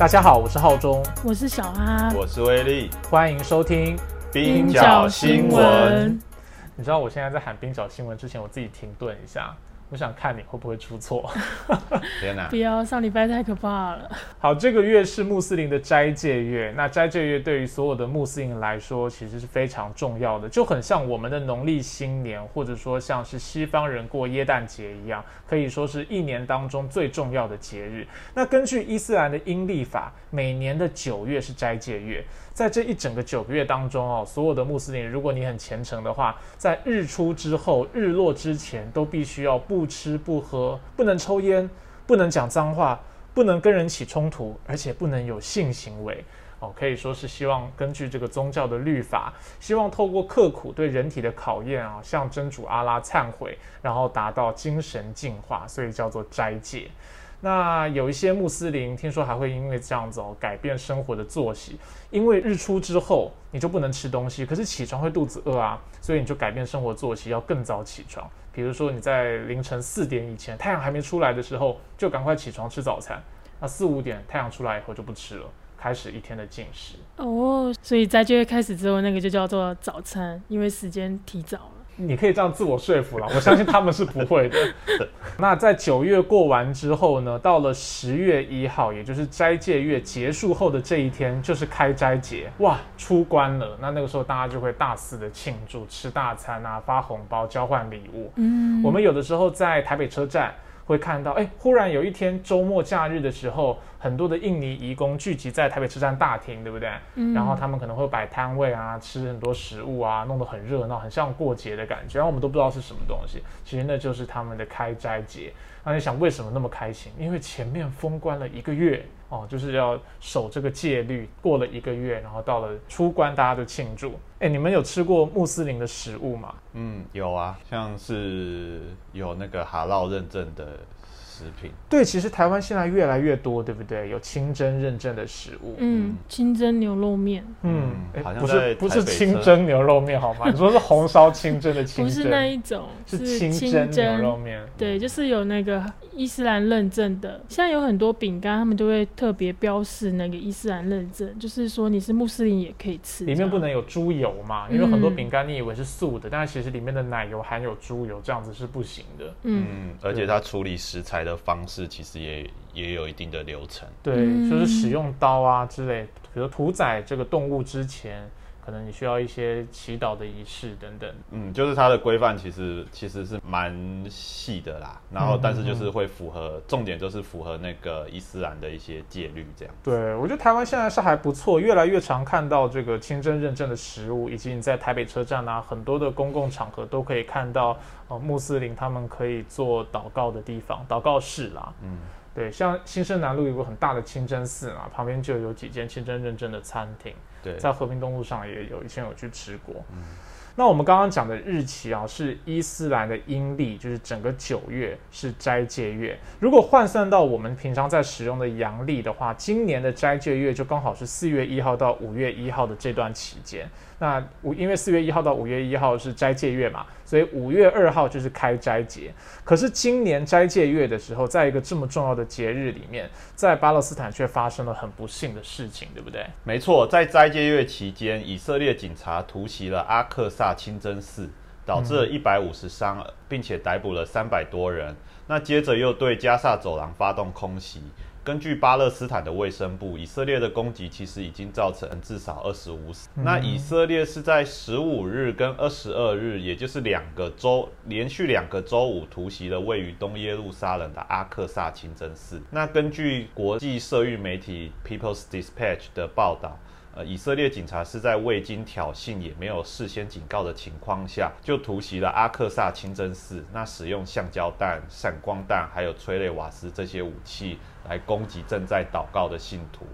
大家好，我是浩中，我是小哈，我是威力，欢迎收听冰角新闻。你知道我现在在喊冰角新闻之前，我自己停顿一下。我想看你会不会出错。天哪！不要上礼拜太可怕了。好，这个月是穆斯林的斋戒月。那斋戒月对于所有的穆斯林来说，其实是非常重要的，就很像我们的农历新年，或者说像是西方人过耶诞节一样，可以说是一年当中最重要的节日。那根据伊斯兰的阴历法，每年的九月是斋戒月。在这一整个九个月当中哦，所有的穆斯林，如果你很虔诚的话，在日出之后、日落之前，都必须要不吃不喝，不能抽烟，不能讲脏话，不能跟人起冲突，而且不能有性行为哦。可以说是希望根据这个宗教的律法，希望透过刻苦对人体的考验啊，向真主阿拉忏悔，然后达到精神净化，所以叫做斋戒。那有一些穆斯林听说还会因为这样子哦改变生活的作息，因为日出之后你就不能吃东西，可是起床会肚子饿啊，所以你就改变生活作息，要更早起床。比如说你在凌晨四点以前太阳还没出来的时候，就赶快起床吃早餐。那四五点太阳出来以后就不吃了，开始一天的进食。哦，所以在就月开始之后，那个就叫做早餐，因为时间提早了。你可以这样自我说服了，我相信他们是不会的。那在九月过完之后呢，到了十月一号，也就是斋戒月结束后的这一天，就是开斋节，哇，出关了。那那个时候大家就会大肆的庆祝，吃大餐啊，发红包，交换礼物。嗯，我们有的时候在台北车站。会看到，哎，忽然有一天周末假日的时候，很多的印尼移工聚集在台北车站大厅，对不对？嗯。然后他们可能会摆摊位啊，吃很多食物啊，弄得很热闹，很像过节的感觉。然后我们都不知道是什么东西，其实那就是他们的开斋节。那你想为什么那么开心？因为前面封关了一个月哦，就是要守这个戒律，过了一个月，然后到了出关，大家都庆祝。哎，你们有吃过穆斯林的食物吗？嗯，有啊，像是有那个哈烙认证的。食品对，其实台湾现在越来越多，对不对？有清真认证的食物，嗯，清真牛肉面，嗯，好像不是不是清真牛肉面，好吗？你说是红烧清真的清真，不是那一种，是清真牛肉面，对，就是有那个伊斯兰认证的。现在有很多饼干，他们都会特别标示那个伊斯兰认证，就是说你是穆斯林也可以吃。里面不能有猪油嘛？因为很多饼干你以为是素的，但是其实里面的奶油含有猪油，这样子是不行的。嗯，而且它处理食材的。的方式其实也也有一定的流程，对，就是使用刀啊之类，比如屠宰这个动物之前。可能你需要一些祈祷的仪式等等。嗯，就是它的规范其实其实是蛮细的啦。然后，但是就是会符合，重点就是符合那个伊斯兰的一些戒律这样。对，我觉得台湾现在是还不错，越来越常看到这个清真认证的食物，以及你在台北车站啊，很多的公共场合都可以看到，呃，穆斯林他们可以做祷告的地方，祷告室啦。嗯，对，像新生南路有个很大的清真寺嘛，旁边就有几间清真认证的餐厅。对，在和平东路上也有以前有去吃过。嗯，那我们刚刚讲的日期啊，是伊斯兰的阴历，就是整个九月是斋戒月。如果换算到我们平常在使用的阳历的话，今年的斋戒月就刚好是四月一号到五月一号的这段期间。那五因为四月一号到五月一号是斋戒月嘛，所以五月二号就是开斋节。可是今年斋戒月的时候，在一个这么重要的节日里面，在巴勒斯坦却发生了很不幸的事情，对不对？没错，在斋戒月期间，以色列警察突袭了阿克萨清真寺，导致了一百五十伤，并且逮捕了三百多人。那接着又对加萨走廊发动空袭。根据巴勒斯坦的卫生部，以色列的攻击其实已经造成至少二十五死。那以色列是在十五日跟二十二日，也就是两个周连续两个周五突袭了位于东耶路撒冷的阿克萨清真寺。那根据国际社运媒体 People's Dispatch 的报道。呃，以色列警察是在未经挑衅也没有事先警告的情况下，就突袭了阿克萨清真寺。那使用橡胶弹、闪光弹，还有催泪瓦斯这些武器来攻击正在祷告的信徒。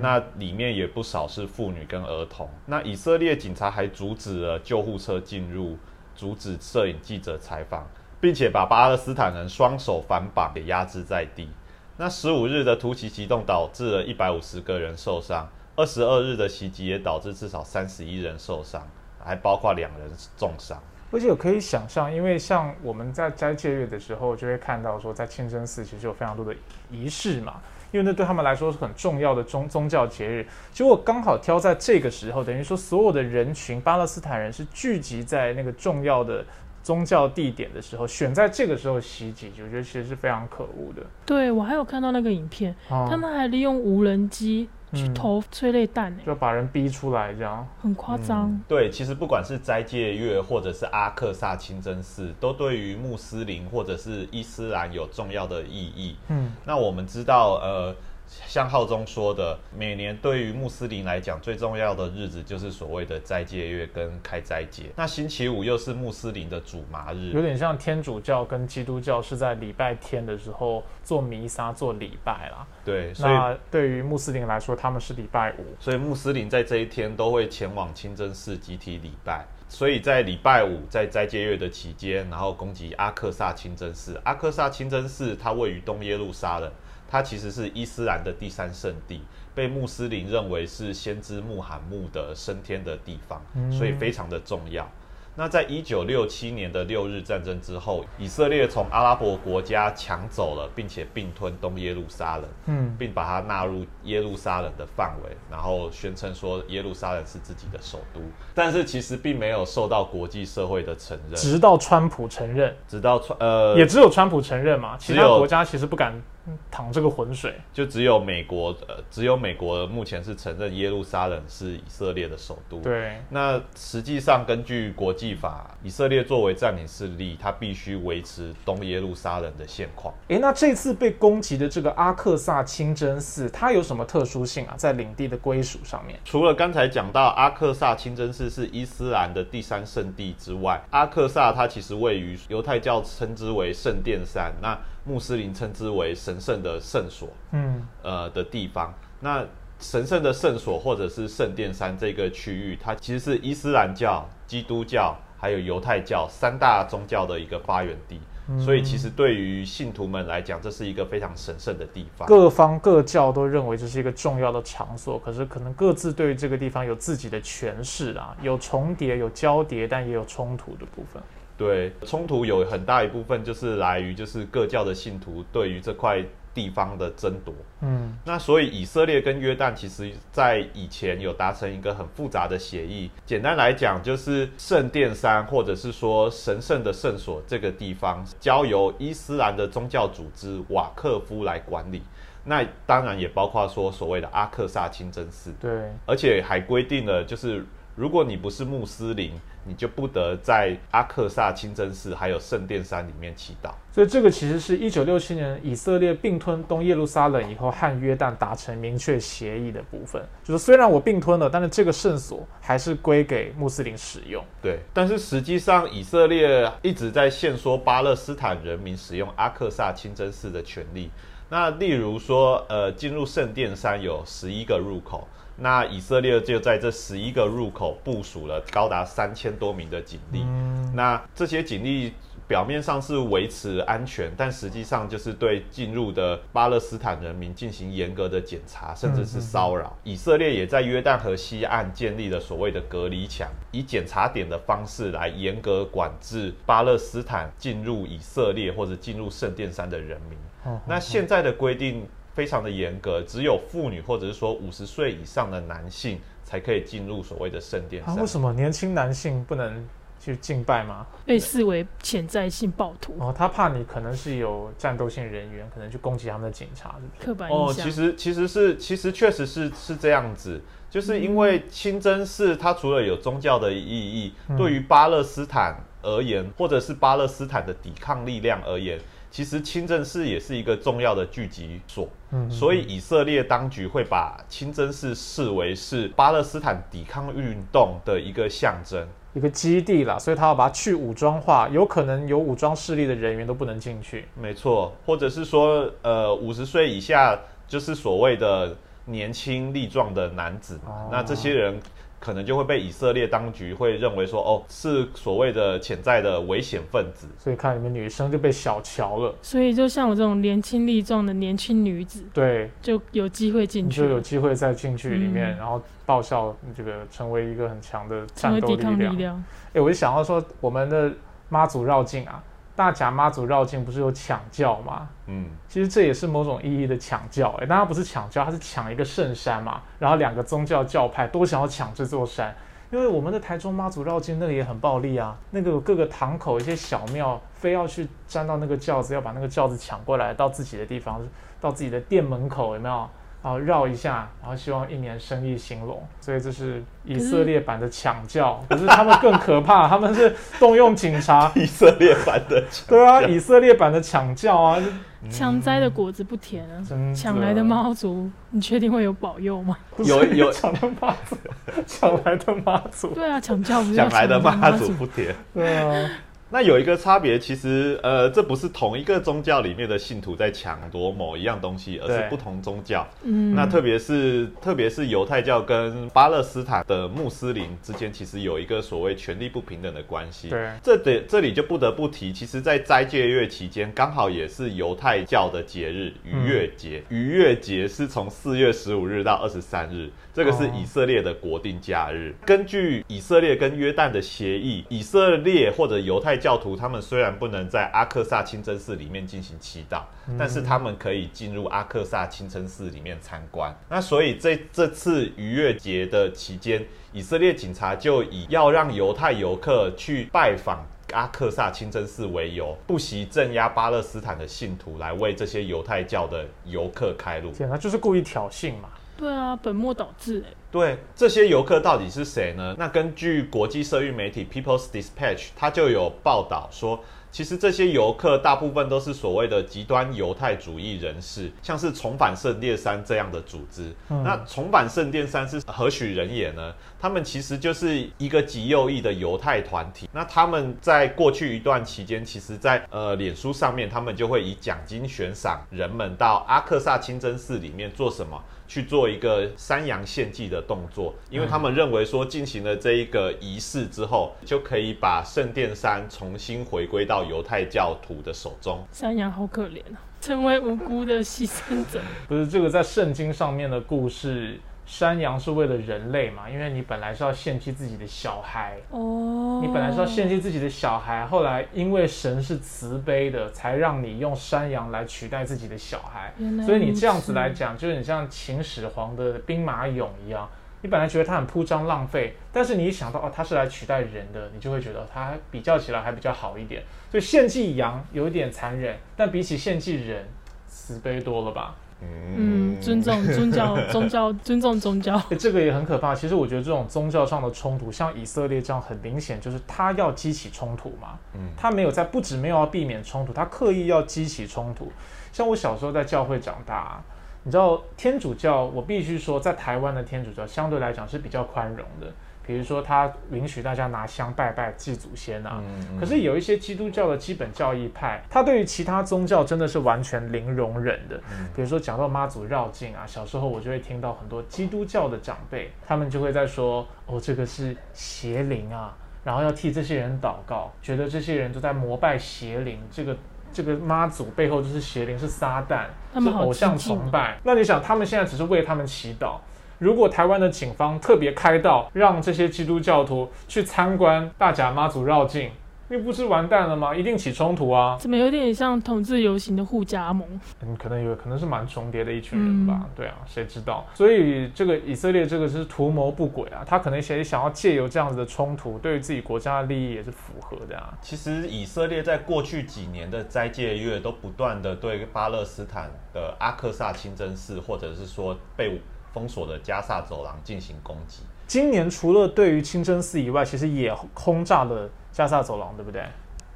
那里面也不少是妇女跟儿童。那以色列警察还阻止了救护车进入，阻止摄影记者采访，并且把巴勒斯坦人双手反绑给压制在地。那十五日的突袭行动导致了一百五十个人受伤。二十二日的袭击也导致至少三十一人受伤，还包括两人重伤。而且我可以想象，因为像我们在斋戒月的时候，就会看到说，在清真寺其实有非常多的仪式嘛，因为那对他们来说是很重要的宗宗教节日。结果刚好挑在这个时候，等于说所有的人群，巴勒斯坦人是聚集在那个重要的宗教地点的时候，选在这个时候袭击，我觉得其实是非常可恶的。对我还有看到那个影片，哦他们还利用无人机去嗯投催泪弹、欸，就把人逼出来这样。很夸张。对，其实不管是斋戒月或者是阿克萨清真寺，都对于穆斯林或者是伊斯兰有重要的意义。嗯，那我们知道，呃，像浩中说的，每年对于穆斯林来讲最重要的日子就是所谓的斋戒月跟开斋节。那星期五又是穆斯林的主麻日，有点像天主教跟基督教是在礼拜天的时候做弥撒、做礼拜啦。对，所以那对于穆斯林来说，他们是礼拜五。所以穆斯林在这一天都会前往清真寺集体礼拜。所以在礼拜五，在斋戒月的期间，然后攻击阿克萨清真寺。阿克萨清真寺它位于东耶路撒冷，它其实是伊斯兰的第三圣地，被穆斯林认为是先知穆罕默德升天的地方，所以非常的重要。那在一九六七年的六日战争之后，以色列从阿拉伯国家抢走了，并且并吞东耶路撒冷。嗯，并把它纳入耶路撒冷的范围，然后宣称说耶路撒冷是自己的首都，但是其实并没有受到国际社会的承认，直到川普承认，直到川呃也只有川普承认嘛，其他国家其实不敢嗯淌这个浑水。就只有美国呃只有美国目前是承认耶路撒冷是以色列的首都。。对，那实际上，根据国际法，以色列作为占领势力，它必须维持东耶路撒冷的现况。诶，那这次被攻击的这个阿克萨清真寺，它有什么特殊性啊？在领地的归属上面？除了刚才讲到阿克萨清真寺是伊斯兰的第三圣地之外，阿克萨它其实位于犹太教称之为圣殿山，那穆斯林称之为神圣的圣所，嗯，呃的地方。那神圣的圣所或者是圣殿山这个区域，它其实是伊斯兰教、基督教还有犹太教三大宗教的一个发源地。所以，其实对于信徒们来讲，这是一个非常神圣的地方。各方各教都认为这是一个重要的场所，可是可能各自对于这个地方有自己的诠释啊，有重叠、有交叠，但也有冲突的部分。对，冲突有很大一部分就是来于就是各教的信徒对于这块地方的争夺。嗯，那所以以色列跟约旦其实在以前有达成一个很复杂的协议。简单来讲，就是圣殿山或者是说神圣的圣所这个地方，交由伊斯兰的宗教组织瓦克夫来管理。那当然也包括说所谓的阿克萨清真寺，对，而且还规定了，就是如果你不是穆斯林，你就不得在阿克萨清真寺还有圣殿山里面祈祷。所以这个其实是一九六七年以色列并吞东耶路撒冷以后和约旦达成明确协议的部分，就是虽然我并吞了，但是这个圣所还是归给穆斯林使用。对，但是实际上以色列一直在限缩巴勒斯坦人民使用阿克萨清真寺的权利。那例如说，呃，进入圣殿山有十一个入口，那以色列就在这十一个入口部署了高达三千多名的警力。那这些警力表面上是维持安全，但实际上就是对进入的巴勒斯坦人民进行严格的检查，甚至是骚扰。以色列也在约旦河西岸建立了所谓的隔离墙，以检查点的方式来严格管制巴勒斯坦进入以色列或者进入圣殿山的人民。哦那现在的规定非常的严格，只有妇女或者是说五十岁以上的男性才可以进入所谓的圣殿啊，为什么年轻男性不能去敬拜吗？被视为潜在性暴徒，哦，他怕你可能是有战斗性人员，可能去攻击他们的警察，是不是？刻板印哦，其实其实是其实确实是是这样子，就是因为清真寺它除了有宗教的意义，嗯对于巴勒斯坦而言，或者是巴勒斯坦的抵抗力量而言，其实清真寺也是一个重要的聚集所。嗯所以以色列当局会把清真寺视为是巴勒斯坦抵抗运动的一个象征。一个基地啦，所以他要把它去武装化，有可能有武装势力的人员都不能进去。没错，或者是说，呃，五十岁以下就是所谓的年轻力壮的男子嘛。哦那这些人可能就会被以色列当局会认为说，哦，是所谓的潜在的危险分子。所以看你们女生就被小瞧了，所以就像我这种年轻力壮的年轻女子，对，就有机会进去，就有机会再进去里面，嗯然后报效这个成为一个很强的成战斗力为抵抗力量。量。哎，我就想到说，我们的妈祖绕境啊，大甲妈祖绕境不是有抢教吗？嗯，其实这也是某种意义的抢教，哎，但它不是抢教，它是抢一个圣山嘛，然后两个宗教教派都想要抢这座山，因为我们的台中妈祖绕境那个也很暴力啊，那个有各个堂口一些小庙，非要去沾到那个轿子，要把那个轿子抢过来到自己的地方，到自己的店门口有没有？然后绕一下，然后希望一年生意兴隆，所以这是以色列版的抢教，可是他们更可怕，他们是动用警察，以色列版的对啊，以色列版的抢教啊，强摘的果子不甜啊，真抢来的妈祖，你确定会有保佑吗？有有。抢的妈祖，抢来的妈祖，对啊，抢教不是要讲来的抢妈祖。祖不甜。对啊，那有一个差别，其实呃，这不是同一个宗教里面的信徒在抢夺某一样东西，而是不同宗教。嗯，那特别是特别是犹太教跟巴勒斯坦的穆斯林之间，其实有一个所谓权力不平等的关系。对这得这里就不得不提，其实，在斋戒月期间，刚好也是犹太教的节日逾越节。逾越节是从四月十五日到二十三日，这个是哦以色列的国定假日。根据以色列跟约旦的协议，以色列或者犹太教徒他们虽然不能在阿克萨清真寺里面进行祈祷，但是他们可以进入阿克萨清真寺里面参观。那所以这这次逾越节的期间，以色列警察就以要让犹太游客去拜访。阿克萨清真寺为由，不惜镇压巴勒斯坦的信徒，来为这些犹太教的游客开路。天，他就是故意挑衅嘛，对啊，本末倒置哎，对，这些游客到底是谁呢？那根据国际社运媒体 People's Dispatch，它就有报道说，其实这些游客大部分都是所谓的极端犹太主义人士，像是重返圣殿山这样的组织。嗯那重返圣殿山是何许人也呢？他们其实就是一个极右翼的犹太团体。那他们在过去一段期间，其实在呃脸书上面，他们就会以奖金悬赏人们到阿克萨清真寺里面做什么？去做一个山羊献祭的动作，因为他们认为说进行了这一个仪式之后，就可以把圣殿山重新回归到犹太教徒的手中。山羊好可怜啊，成为无辜的牺牲者。不是这个在圣经上面的故事，山羊是为了人类嘛，因为你本来是要献祭自己的小孩，哦，你本来是要献祭自己的小孩，后来因为神是慈悲的，才让你用山羊来取代自己的小孩。所以你这样子来讲，就是你像秦始皇的兵马俑一样，你本来觉得他很铺张浪费，但是你一想到哦，他是来取代人的，你就会觉得他比较起来还比较好一点。所以献祭羊有一点残忍，但比起献祭人，慈悲多了吧？嗯，尊重宗教，宗教尊重宗教。欸这个也很可怕。其实我觉得这种宗教上的冲突，像以色列这样，很明显就是他要激起冲突嘛。嗯他没有在，不止没有要避免冲突，他刻意要激起冲突。像我小时候在教会长大啊、你知道天主教，我必须说，在台湾的天主教相对来讲是比较宽容的。比如说，他允许大家拿香拜拜祭祖先啊。嗯可是有一些基督教的基本教义派，他对于其他宗教真的是完全零容忍的。比如说讲到妈祖绕境啊，小时候我就会听到很多基督教的长辈，他们就会在说，哦，这个是邪灵啊，然后要替这些人祷告，觉得这些人都在膜拜邪灵，这个。这个妈祖背后就是邪灵，是撒旦，他们是偶像崇拜。那你想，他们现在只是为他们祈祷。如果台湾的警方特别开道，让这些基督教徒去参观大甲妈祖绕境，那不是完蛋了吗？一定起冲突啊！怎么有点像同志游行的互加盟？嗯，可能有可能是蛮重叠的一群人吧，对啊，谁知道？所以这个以色列这个是图谋不轨啊，他可能也想要借由这样子的冲突，对于自己国家的利益也是符合的啊。其实以色列在过去几年的斋戒月都不断的对巴勒斯坦的阿克萨清真寺，或者是说被封锁的加萨走廊进行攻击。今年除了对于清真寺以外，其实也轰炸了加萨走廊，对不对？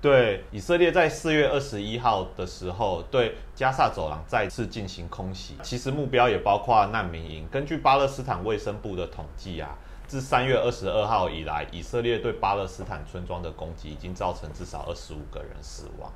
对，以色列在四月二十一号的时候对加萨走廊再次进行空袭，其实目标也包括难民营。根据巴勒斯坦卫生部的统计啊，自三月二十二号以来，以色列对巴勒斯坦村庄的攻击已经造成至少二十五个人死亡。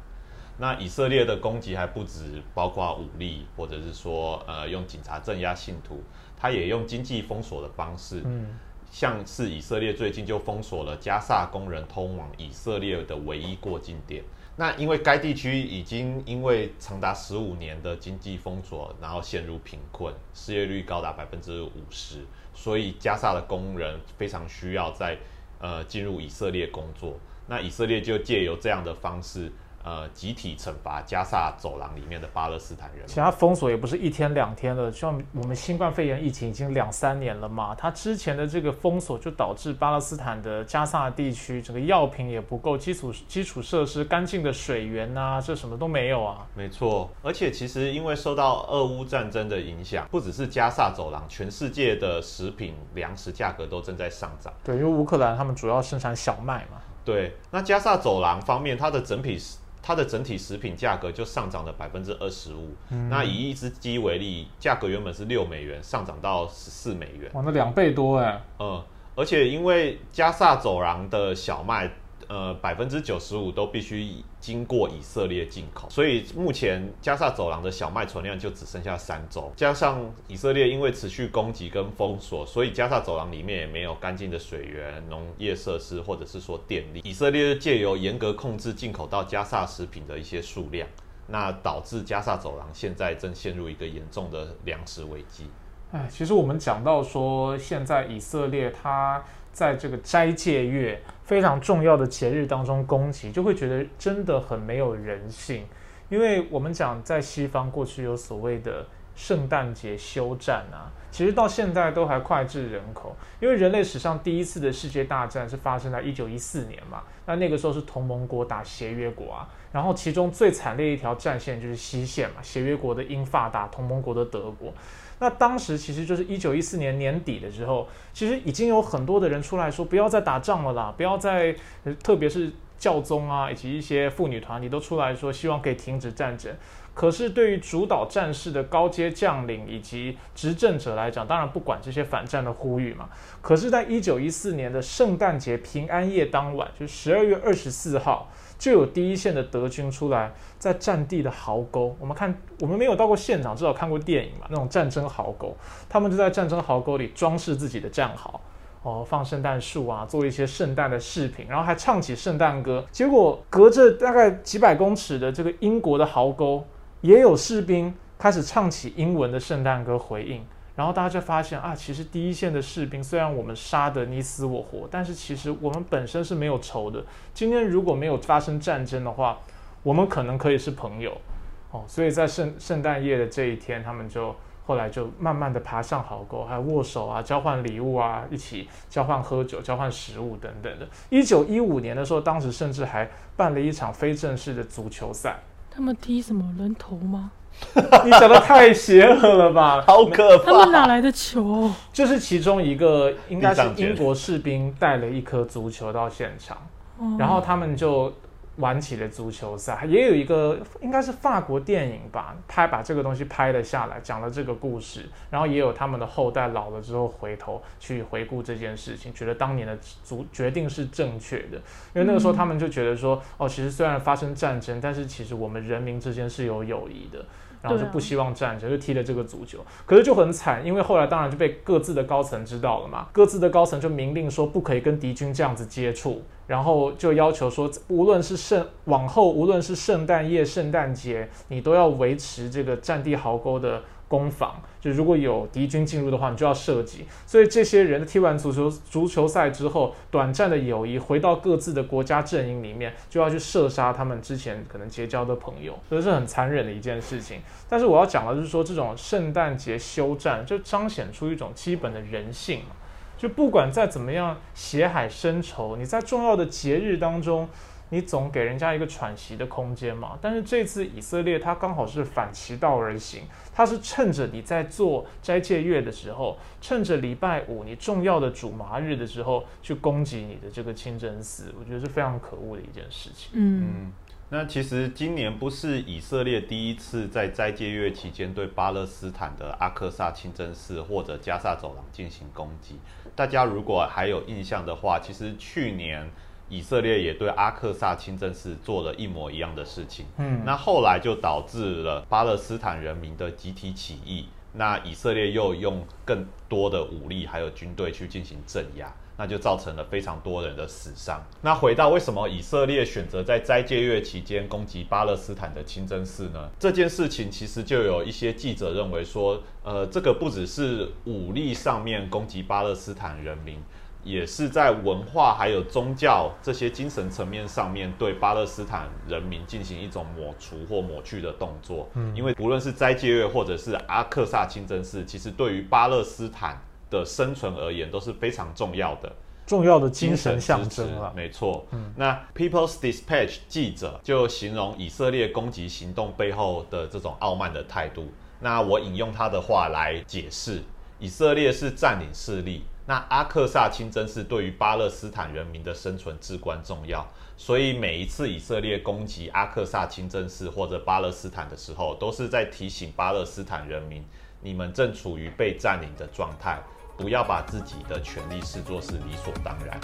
那以色列的攻击还不止包括武力，或者是说呃用警察镇压信徒，他也用经济封锁的方式，嗯，像是以色列最近就封锁了加萨工人通往以色列的唯一过境点。那因为该地区已经因为长达十五年的经济封锁，然后陷入贫困，失业率高达百分之五十，所以加萨的工人非常需要在呃进入以色列工作。那以色列就借由这样的方式。呃，集体惩罚加萨走廊里面的巴勒斯坦人。其他封锁也不是一天两天了，像我们新冠肺炎疫情已经两三年了嘛。他之前的这个封锁就导致巴勒斯坦的加萨地区整个药品也不够，基础基础设施、干净的水源啊，这什么都没有啊。没错，而且其实因为受到俄乌战争的影响，不只是加萨走廊，全世界的食品粮食价格都正在上涨。对，因为乌克兰他们主要生产小麦嘛。对，那加萨走廊方面，它的整体它的整体食品价格就上涨了百分之二十五。那以一只鸡为例，价格原本是六美元，上涨到十四美元。哇，那两倍多哎。嗯，而且因为加萨走廊的小麦。呃，百分之九十五都必须经过以色列进口，所以目前加萨走廊的小麦存量就只剩下三周。加上以色列因为持续攻击跟封锁，所以加萨走廊里面也没有干净的水源、农业设施或者是说电力。以色列借由严格控制进口到加萨食品的一些数量，那导致加萨走廊现在正陷入一个严重的粮食危机。哎，其实我们讲到说，现在以色列它。在这个斋戒月非常重要的节日当中攻击，就会觉得真的很没有人性。因为我们讲在西方过去有所谓的圣诞节休战啊，其实到现在都还脍炙人口。因为人类史上第一次的世界大战是发生在一九一四年嘛，那那个时候是同盟国打协约国啊，然后其中最惨烈一条战线就是西线嘛，协约国的英法打同盟国的德国。那当时其实就是一九一四年年底的时候，其实已经有很多的人出来说不要再打仗了啦，不要再，特别是教宗啊以及一些妇女团体都出来说希望可以停止战争。可是对于主导战事的高阶将领以及执政者来讲，当然不管这些反战的呼吁嘛。可是，在一九一四年的圣诞节平安夜当晚，就是十二月二十四号。就有第一线的德军出来，在战地的壕沟，我们看，我们没有到过现场，至少看过电影嘛，那种战争壕沟，他们就在战争壕沟里装饰自己的战壕，哦，放圣诞树啊，做一些圣诞的饰品，然后还唱起圣诞歌。结果隔着大概几百公尺的这个英国的壕沟，也有士兵开始唱起英文的圣诞歌回应。然后大家就发现啊，其实第一线的士兵虽然我们杀得你死我活，但是其实我们本身是没有仇的。今天如果没有发生战争的话，我们可能可以是朋友哦。所以在圣圣诞夜的这一天，他们就后来就慢慢的爬上壕沟，还握手啊，交换礼物啊，一起交换喝酒、交换食物等等的。一九一五年的时候，当时甚至还办了一场非正式的足球赛。他们踢什么人头吗？你想的太邪恶了吧！好可怕！他们哪来的球？就是其中一个，应该是英国士兵带了一颗足球到现场，然后他们就。玩起了足球赛，也有一个应该是法国电影吧，拍把这个东西拍了下来，讲了这个故事，然后也有他们的后代老了之后回头去回顾这件事情，觉得当年的足决定是正确的，因为那个时候他们就觉得说，哦，其实虽然发生战争，但是其实我们人民之间是有友谊的。然后就不希望战争，就踢了这个足球，可是就很惨，因为后来当然就被各自的高层知道了嘛，各自的高层就明令说不可以跟敌军这样子接触，然后就要求说，无论是圣往后，无论是圣诞夜、圣诞节，你都要维持这个战地壕沟的。攻防，就如果有敌军进入的话，你就要射击。所以这些人踢完足球足球赛之后，短暂的友谊回到各自的国家阵营里面，就要去射杀他们之前可能结交的朋友，这是很残忍的一件事情。但是我要讲的就是说，这种圣诞节休战就彰显出一种基本的人性。就不管再怎么样血海深仇，你在重要的节日当中。你总给人家一个喘息的空间嘛？但是这次以色列他刚好是反其道而行，他是趁着你在做斋戒月的时候，趁着礼拜五你重要的主麻日的时候去攻击你的这个清真寺，我觉得是非常可恶的一件事情。嗯，那其实今年不是以色列第一次在斋戒月期间对巴勒斯坦的阿克萨清真寺或者加萨走廊进行攻击。大家如果还有印象的话，其实去年。以色列也对阿克萨清真寺做了一模一样的事情，嗯，那后来就导致了巴勒斯坦人民的集体起义，那以色列又用更多的武力还有军队去进行镇压，那就造成了非常多人的死伤。那回到为什么以色列选择在斋戒月期间攻击巴勒斯坦的清真寺呢？这件事情其实就有一些记者认为说，呃，这个不只是武力上面攻击巴勒斯坦人民。也是在文化还有宗教这些精神层面上面对巴勒斯坦人民进行一种抹除或抹去的动作。嗯，因为不论是斋戒月或者是阿克萨清真寺，其实对于巴勒斯坦的生存而言都是非常重要的、重要的精神象征了。没错。嗯，那 People's Dispatch 记者就形容以色列攻击行动背后的这种傲慢的态度。那我引用他的话来解释：以色列是占领势力。那阿克萨清真寺对于巴勒斯坦人民的生存至关重要，所以每一次以色列攻击阿克萨清真寺或者巴勒斯坦的时候，都是在提醒巴勒斯坦人民，你们正处于被占领的状态。不要把自己的权利视作是理所当然。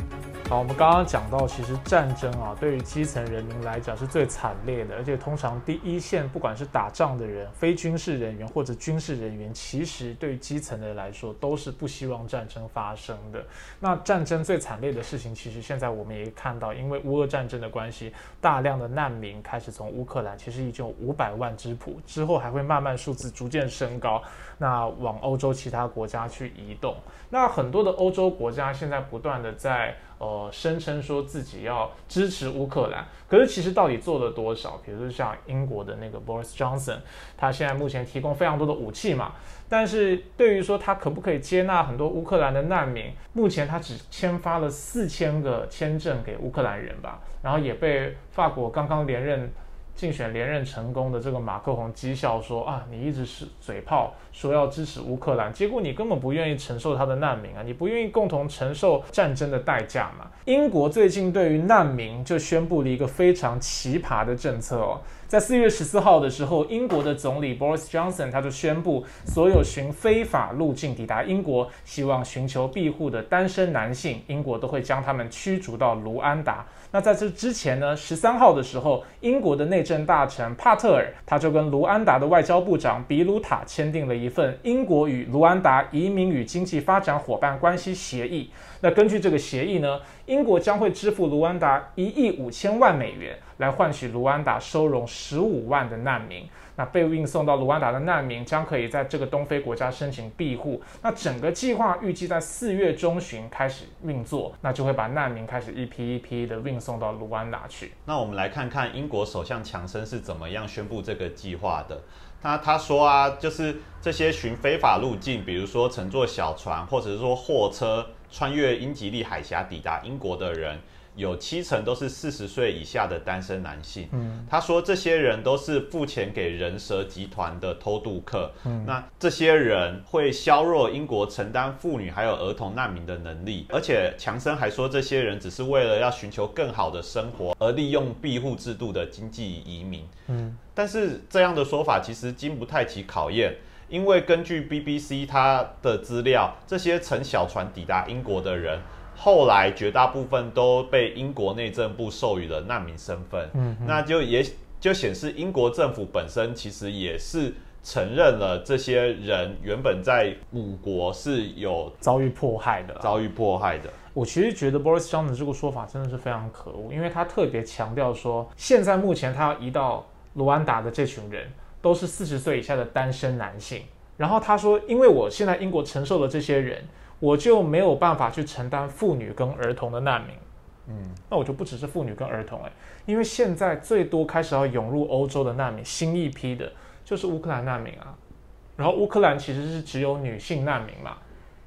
好，我们刚刚讲到，其实战争啊，对于基层人民来讲是最惨烈的，而且通常第一线不管是打仗的人、非军事人员或者军事人员，其实对于基层的人来说都是不希望战争发生的。那战争最惨烈的事情，其实现在我们也看到，因为乌俄战争的关系，大量的难民开始从乌克兰，其实已经有五百万之谱，之后还会慢慢数字逐渐升高，那往欧洲其他国家去移动。那很多的欧洲国家现在不断的在呃声称说自己要支持乌克兰，可是其实到底做了多少？比如说像英国的那个 Boris Johnson，他现在目前提供非常多的武器嘛，但是对于说他可不可以接纳很多乌克兰的难民，目前他只签发了四千个签证给乌克兰人吧，然后也被法国刚刚连任。竞选连任成功的这个马克宏讥笑说啊，你一直是嘴炮，说要支持乌克兰，结果你根本不愿意承受他的难民啊，你不愿意共同承受战争的代价嘛？英国最近对于难民就宣布了一个非常奇葩的政策哦。在四月十四号的时候，英国的总理 Boris Johnson 他就宣布，所有寻非法路径抵达英国、希望寻求庇护的单身男性，英国都会将他们驱逐到卢安达。那在这之前呢，十三号的时候，英国的内政大臣帕特尔他就跟卢安达的外交部长比鲁塔签订了一份英国与卢安达移民与经济发展伙伴关系协议。那根据这个协议呢，英国将会支付卢安达一亿五千万美元，来换取卢安达收容十五万的难民。那被运送到卢安达的难民将可以在这个东非国家申请庇护。那整个计划预计在四月中旬开始运作，那就会把难民开始一批一批的运送到卢安达去。那我们来看看英国首相强生是怎么样宣布这个计划的。那他说啊，就是这些寻非法路径，比如说乘坐小船或者是说货车。穿越英吉利海峡抵达英国的人，有七成都是四十岁以下的单身男性。嗯，他说这些人都是付钱给人蛇集团的偷渡客。嗯，那这些人会削弱英国承担妇女还有儿童难民的能力，而且强森还说这些人只是为了要寻求更好的生活而利用庇护制度的经济移民。嗯，但是这样的说法其实经不太起考验。因为根据 BBC 它的资料，这些乘小船抵达英国的人，后来绝大部分都被英国内政部授予了难民身份。嗯，那就也就显示英国政府本身其实也是承认了这些人原本在母国是有遭遇迫害的，遭遇迫害的。我其实觉得 Boris Johnson 这个说法真的是非常可恶，因为他特别强调说，现在目前他要移到卢安达的这群人。都是四十岁以下的单身男性。然后他说：“因为我现在英国承受了这些人，我就没有办法去承担妇女跟儿童的难民。嗯，那我就不只是妇女跟儿童哎，因为现在最多开始要涌入欧洲的难民，新一批的就是乌克兰难民啊。然后乌克兰其实是只有女性难民嘛，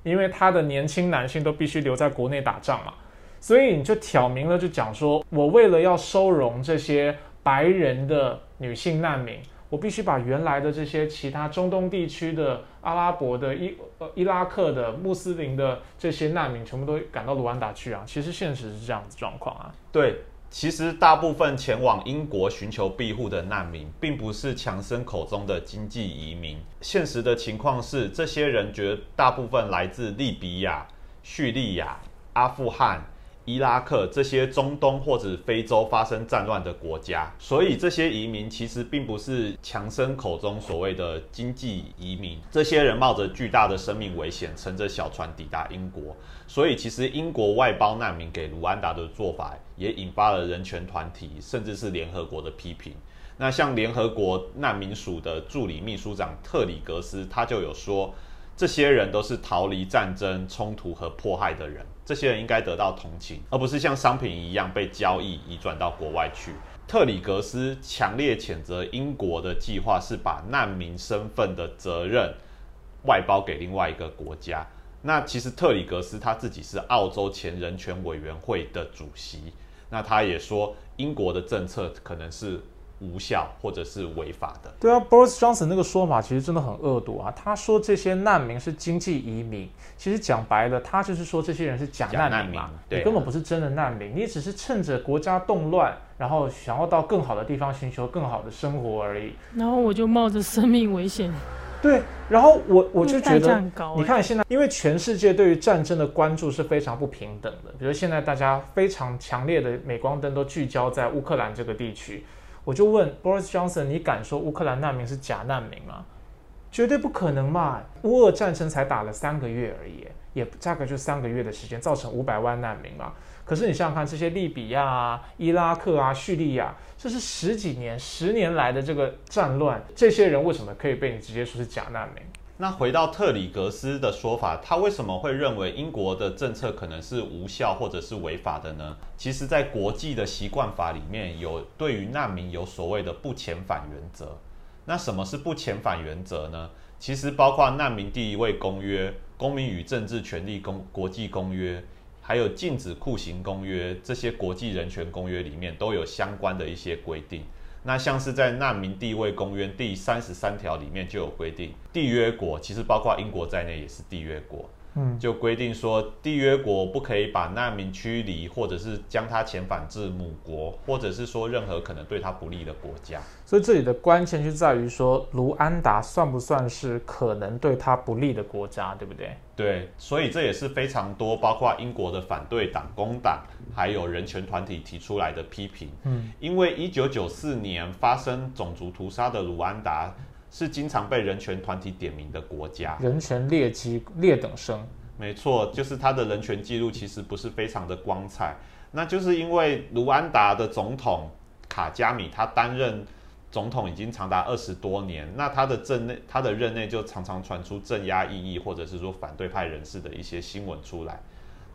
因为他的年轻男性都必须留在国内打仗嘛，所以你就挑明了就讲说，我为了要收容这些白人的女性难民。”我必须把原来的这些其他中东地区的阿拉伯的伊呃伊拉克的穆斯林的这些难民全部都赶到卢安达去啊！其实现实是这样子状况啊。对，其实大部分前往英国寻求庇护的难民，并不是强生口中的经济移民。现实的情况是，这些人绝大部分来自利比亚、叙利亚、阿富汗。伊拉克这些中东或者非洲发生战乱的国家，所以这些移民其实并不是强生口中所谓的经济移民。这些人冒着巨大的生命危险，乘着小船抵达英国。所以，其实英国外包难民给卢安达的做法，也引发了人权团体甚至是联合国的批评。那像联合国难民署的助理秘书长特里格斯，他就有说，这些人都是逃离战争、冲突和迫害的人。这些人应该得到同情，而不是像商品一样被交易移转到国外去。特里格斯强烈谴责英国的计划是把难民身份的责任外包给另外一个国家。那其实特里格斯他自己是澳洲前人权委员会的主席，那他也说英国的政策可能是。无效或者是违法的。对啊，Boris Johnson 那个说法其实真的很恶毒啊。他说这些难民是经济移民，其实讲白了，他就是说这些人是假难民嘛，你根本不是真的难民，你只是趁着国家动乱，然后想要到更好的地方寻求更好的生活而已。然后我就冒着生命危险。对，然后我我就觉得，你看现在，因为全世界对于战争的关注是非常不平等的，比如现在大家非常强烈的镁光灯都聚焦在乌克兰这个地区。我就问 Boris Johnson，你敢说乌克兰难民是假难民吗？绝对不可能嘛！乌俄战争才打了三个月而已，也大概就三个月的时间，造成五百万难民嘛。可是你想想看，这些利比亚啊、伊拉克啊、叙利亚，这是十几年、十年来的这个战乱，这些人为什么可以被你直接说是假难民？那回到特里格斯的说法，他为什么会认为英国的政策可能是无效或者是违法的呢？其实，在国际的习惯法里面有对于难民有所谓的不遣返原则。那什么是不遣返原则呢？其实包括难民第一位公约、公民与政治权利公国际公约，还有禁止酷刑公约这些国际人权公约里面都有相关的一些规定。那像是在难民地位公约第三十三条里面就有规定，缔约国其实包括英国在内也是缔约国。嗯，就规定说，缔约国不可以把难民驱离，或者是将他遣返至母国，或者是说任何可能对他不利的国家。所以这里的关键就在于说，卢安达算不算是可能对他不利的国家，对不对？对，所以这也是非常多，包括英国的反对党工党，还有人权团体提出来的批评。嗯，因为一九九四年发生种族屠杀的卢安达。是经常被人权团体点名的国家，人权劣迹劣等生。没错，就是他的人权记录其实不是非常的光彩。那就是因为卢安达的总统卡加米，他担任总统已经长达二十多年，那他的政内他的任内就常常传出镇压异议或者是说反对派人士的一些新闻出来。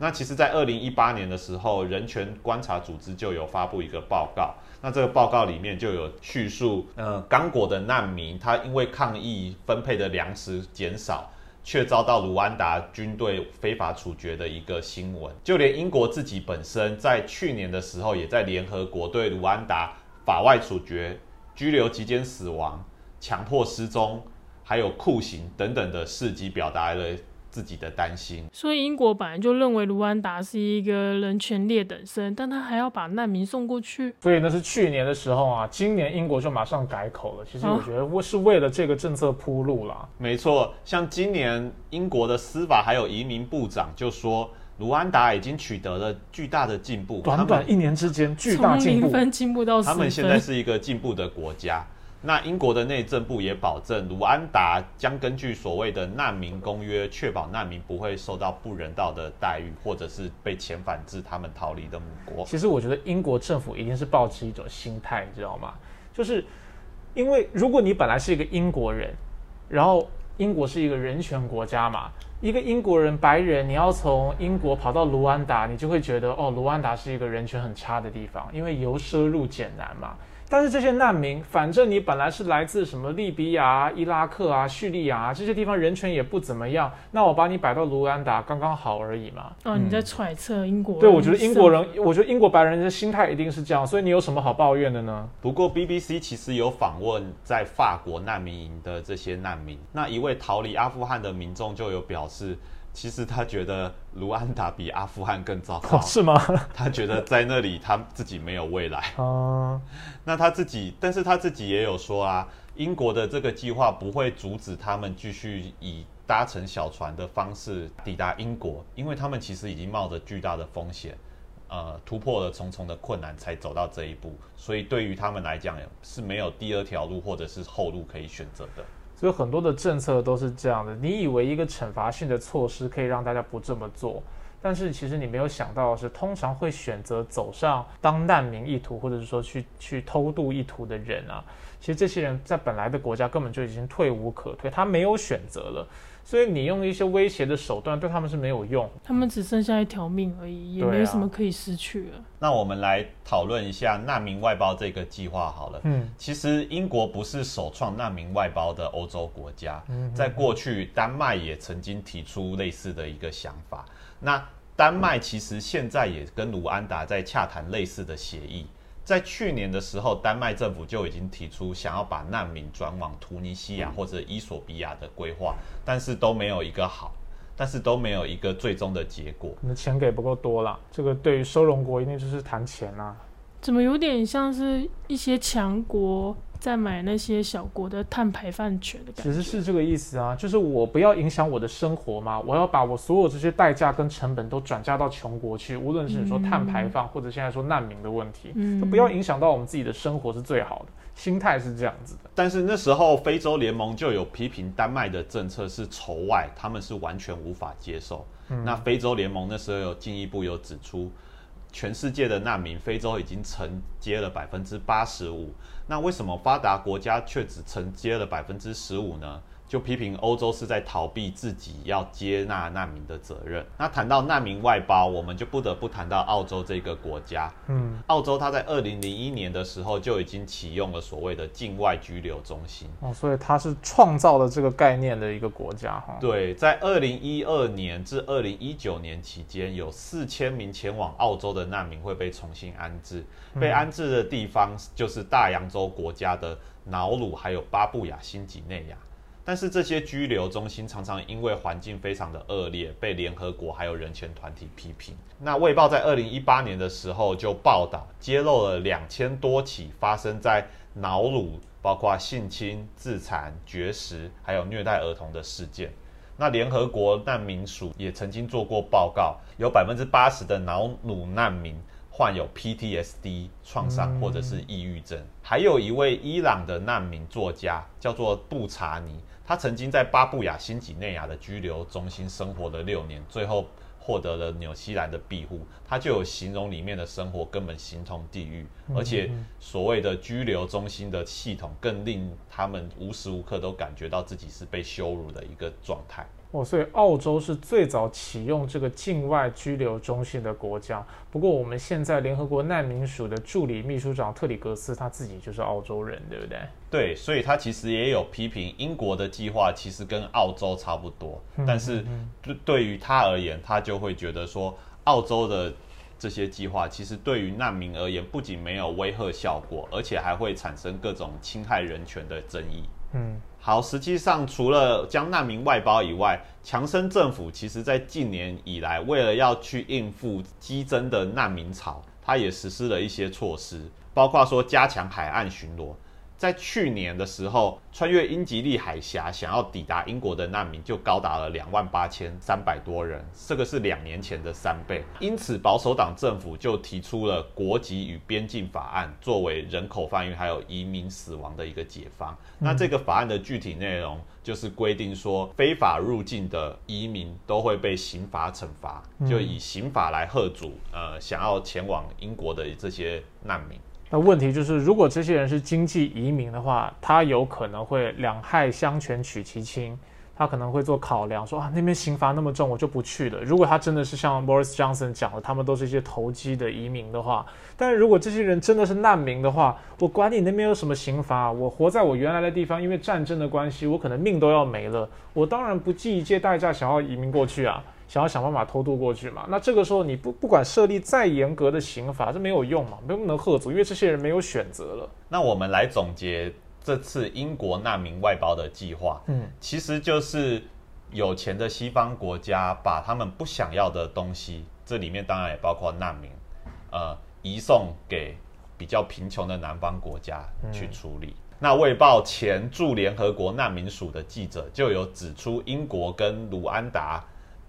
那其实，在二零一八年的时候，人权观察组织就有发布一个报告。那这个报告里面就有叙述，呃，刚果的难民他因为抗议分配的粮食减少，却遭到卢安达军队非法处决的一个新闻。就连英国自己本身在去年的时候，也在联合国对卢安达法外处决、拘留期间死亡、强迫失踪，还有酷刑等等的事迹，表达了。自己的担心，所以英国本来就认为卢安达是一个人权劣等生，但他还要把难民送过去。所以那是去年的时候啊，今年英国就马上改口了。其实我觉得我是为了这个政策铺路了。没错，像今年英国的司法还有移民部长就说，卢安达已经取得了巨大的进步，短短一年之间巨大进步，零分进步到他们现在是一个进步的国家。那英国的内政部也保证，卢安达将根据所谓的难民公约，确保难民不会受到不人道的待遇，或者是被遣返至他们逃离的母国。其实我觉得英国政府一定是抱持一种心态，你知道吗？就是因为如果你本来是一个英国人，然后英国是一个人权国家嘛，一个英国人白人，你要从英国跑到卢安达，你就会觉得哦，卢安达是一个人权很差的地方，因为由奢入俭难嘛。但是这些难民，反正你本来是来自什么利比亚、伊拉克啊、叙利亚啊这些地方，人权也不怎么样。那我把你摆到卢安达，刚刚好而已嘛。哦，你在揣测英国？对，我觉得英国人，我觉得英国白人的心态一定是这样。所以你有什么好抱怨的呢？不过 BBC 其实有访问在法国难民营的这些难民，那一位逃离阿富汗的民众就有表示。其实他觉得卢安达比阿富汗更糟糕，是吗？他觉得在那里他自己没有未来。啊，那他自己，但是他自己也有说啊，英国的这个计划不会阻止他们继续以搭乘小船的方式抵达英国，因为他们其实已经冒着巨大的风险，呃突破了重重的困难才走到这一步，所以对于他们来讲是没有第二条路或者是后路可以选择的。所以很多的政策都是这样的，你以为一个惩罚性的措施可以让大家不这么做，但是其实你没有想到的是，通常会选择走上当难民意图，或者是说去去偷渡意图的人啊，其实这些人在本来的国家根本就已经退无可退，他没有选择了。所以你用一些威胁的手段对他们是没有用，他们只剩下一条命而已，也没什么可以失去了。那我们来讨论一下难民外包这个计划好了。嗯，其实英国不是首创难民外包的欧洲国家，在过去丹麦也曾经提出类似的一个想法。那丹麦其实现在也跟卢安达在洽谈类似的协议。在去年的时候，丹麦政府就已经提出想要把难民转往突尼西亚或者伊索比亚的规划，但是都没有一个好，但是都没有一个最终的结果。那钱给不够多了，这个对于收容国一定就是谈钱啊。怎么有点像是一些强国？在买那些小国的碳排放权的感觉，其实是这个意思啊，就是我不要影响我的生活嘛，我要把我所有这些代价跟成本都转嫁到穷国去，无论是你说碳排放，或者现在说难民的问题，都不要影响到我们自己的生活是最好的，心态是这样子的。但是那时候非洲联盟就有批评丹麦的政策是仇外，他们是完全无法接受。那非洲联盟那时候有进一步有指出。全世界的难民，非洲已经承接了百分之八十五，那为什么发达国家却只承接了百分之十五呢？就批评欧洲是在逃避自己要接纳难民的责任。那谈到难民外包，我们就不得不谈到澳洲这个国家。嗯，澳洲它在二零零一年的时候就已经启用了所谓的境外居留中心。哦，所以它是创造了这个概念的一个国家哈。对，在二零一二年至二零一九年期间，有四千名前往澳洲的难民会被重新安置。被安置的地方就是大洋洲国家的瑙鲁，还有巴布亚新几内亚。但是这些拘留中心常常因为环境非常的恶劣，被联合国还有人权团体批评。那《卫报》在二零一八年的时候就报道揭露了两千多起发生在瑙鲁，包括性侵、自残、绝食，还有虐待儿童的事件。那联合国难民署也曾经做过报告，有百分之八十的瑙鲁难民患有 PTSD 创伤或者是抑郁症。还有一位伊朗的难民作家叫做布查尼。他曾经在巴布亚新几内亚的拘留中心生活了六年，最后获得了纽西兰的庇护。他就有形容里面的生活根本形同地狱，而且所谓的拘留中心的系统更令他们无时无刻都感觉到自己是被羞辱的一个状态。哦，所以澳洲是最早启用这个境外拘留中心的国家。不过，我们现在联合国难民署的助理秘书长特里格斯他自己就是澳洲人，对不对？对，所以他其实也有批评英国的计划，其实跟澳洲差不多。但是，对对于他而言，他就会觉得说，澳洲的这些计划其实对于难民而言，不仅没有威吓效果，而且还会产生各种侵害人权的争议。嗯。好，实际上除了将难民外包以外，强生政府其实在近年以来，为了要去应付激增的难民潮，它也实施了一些措施，包括说加强海岸巡逻。在去年的时候，穿越英吉利海峡想要抵达英国的难民就高达了两万八千三百多人，这个是两年前的三倍。因此，保守党政府就提出了国籍与边境法案，作为人口贩运还有移民死亡的一个解方。那这个法案的具体内容就是规定说，非法入境的移民都会被刑法惩罚，就以刑法来贺阻呃想要前往英国的这些难民。那问题就是，如果这些人是经济移民的话，他有可能会两害相权取其轻，他可能会做考量，说啊那边刑罚那么重，我就不去了。如果他真的是像 Boris Johnson 讲的，他们都是一些投机的移民的话，但是如果这些人真的是难民的话，我管你那边有什么刑罚，我活在我原来的地方，因为战争的关系，我可能命都要没了，我当然不计一切代价想要移民过去啊。想要想办法偷渡过去嘛？那这个时候你不不管设立再严格的刑罚，这没有用嘛？没有能喝足，因为这些人没有选择了。那我们来总结这次英国难民外包的计划，嗯，其实就是有钱的西方国家把他们不想要的东西，这里面当然也包括难民，呃，移送给比较贫穷的南方国家去处理。那卫报前驻联合国难民署的记者就有指出，英国跟卢安达。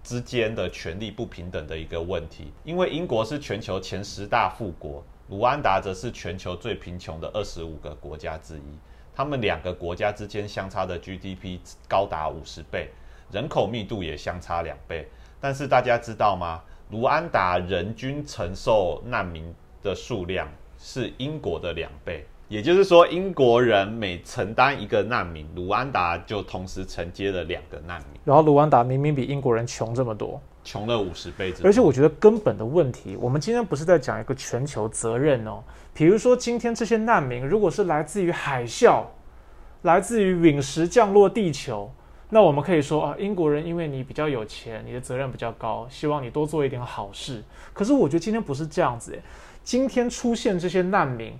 之间的权力不平等的一个问题。因为英国是全球前十大富国，卢安达则是全球最贫穷的二十五个国家之一。他们两个国家之间相差的 GDP 高达五十倍，人口密度也相差两倍。但是大家知道吗？卢安达人均承受难民的数量是英国的两倍，也就是说，英国人每承担一个难民，卢安达就同时承接了两个难民，然后卢安达明明比英国人穷这么多，穷了五十倍之多。而且我觉得根本的问题，我们今天不是在讲一个全球责任哦。比如说，今天这些难民如果是来自于海啸，来自于陨石降落地球，那我们可以说啊，英国人因为你比较有钱，你的责任比较高，希望你多做一点好事。可是我觉得今天不是这样子诶，今天出现这些难民，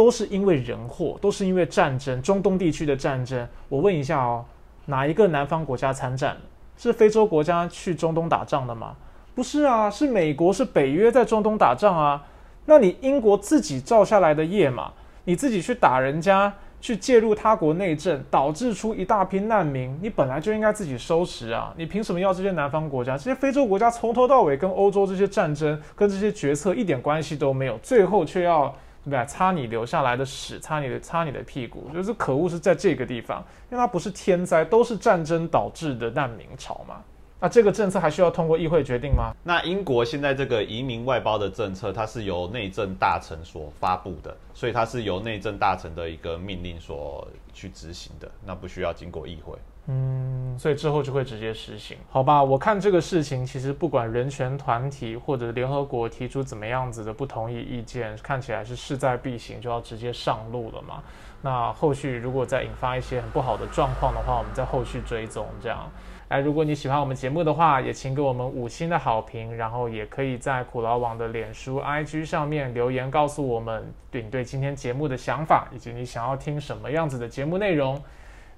都是因为人祸，都是因为战争，中东地区的战争。我问一下哦，哪一个南方国家参战？是非洲国家去中东打仗的吗？不是啊，是美国，是北约在中东打仗啊。那你英国自己造下来的业嘛，你自己去打人家，去介入他国内政，导致出一大批难民，你本来就应该自己收拾啊！你凭什么要这些南方国家、这些非洲国家从头到尾跟欧洲这些战争、跟这些决策一点关系都没有，最后却要对吧？擦你留下来的屎，擦你的擦你的屁股，就是可恶是在这个地方，因为它不是天灾，都是战争导致的难民潮嘛。那这个政策还需要通过议会决定吗？那英国现在这个移民外包的政策，它是由内政大臣所发布的，所以它是由内政大臣的一个命令所去执行的，那不需要经过议会。嗯，所以之后就会直接实行，好吧？我看这个事情，其实不管人权团体或者联合国提出怎么样子的不同意意见，看起来是势在必行，就要直接上路了嘛。那后续如果再引发一些很不好的状况的话，我们再后续追踪这样。哎，如果你喜欢我们节目的话，也请给我们五星的好评，然后也可以在苦劳网的脸书、IG 上面留言告诉我们对你对今天节目的想法，以及你想要听什么样子的节目内容。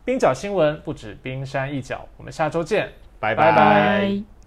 冰角新闻不止冰山一角，我们下周见，拜拜。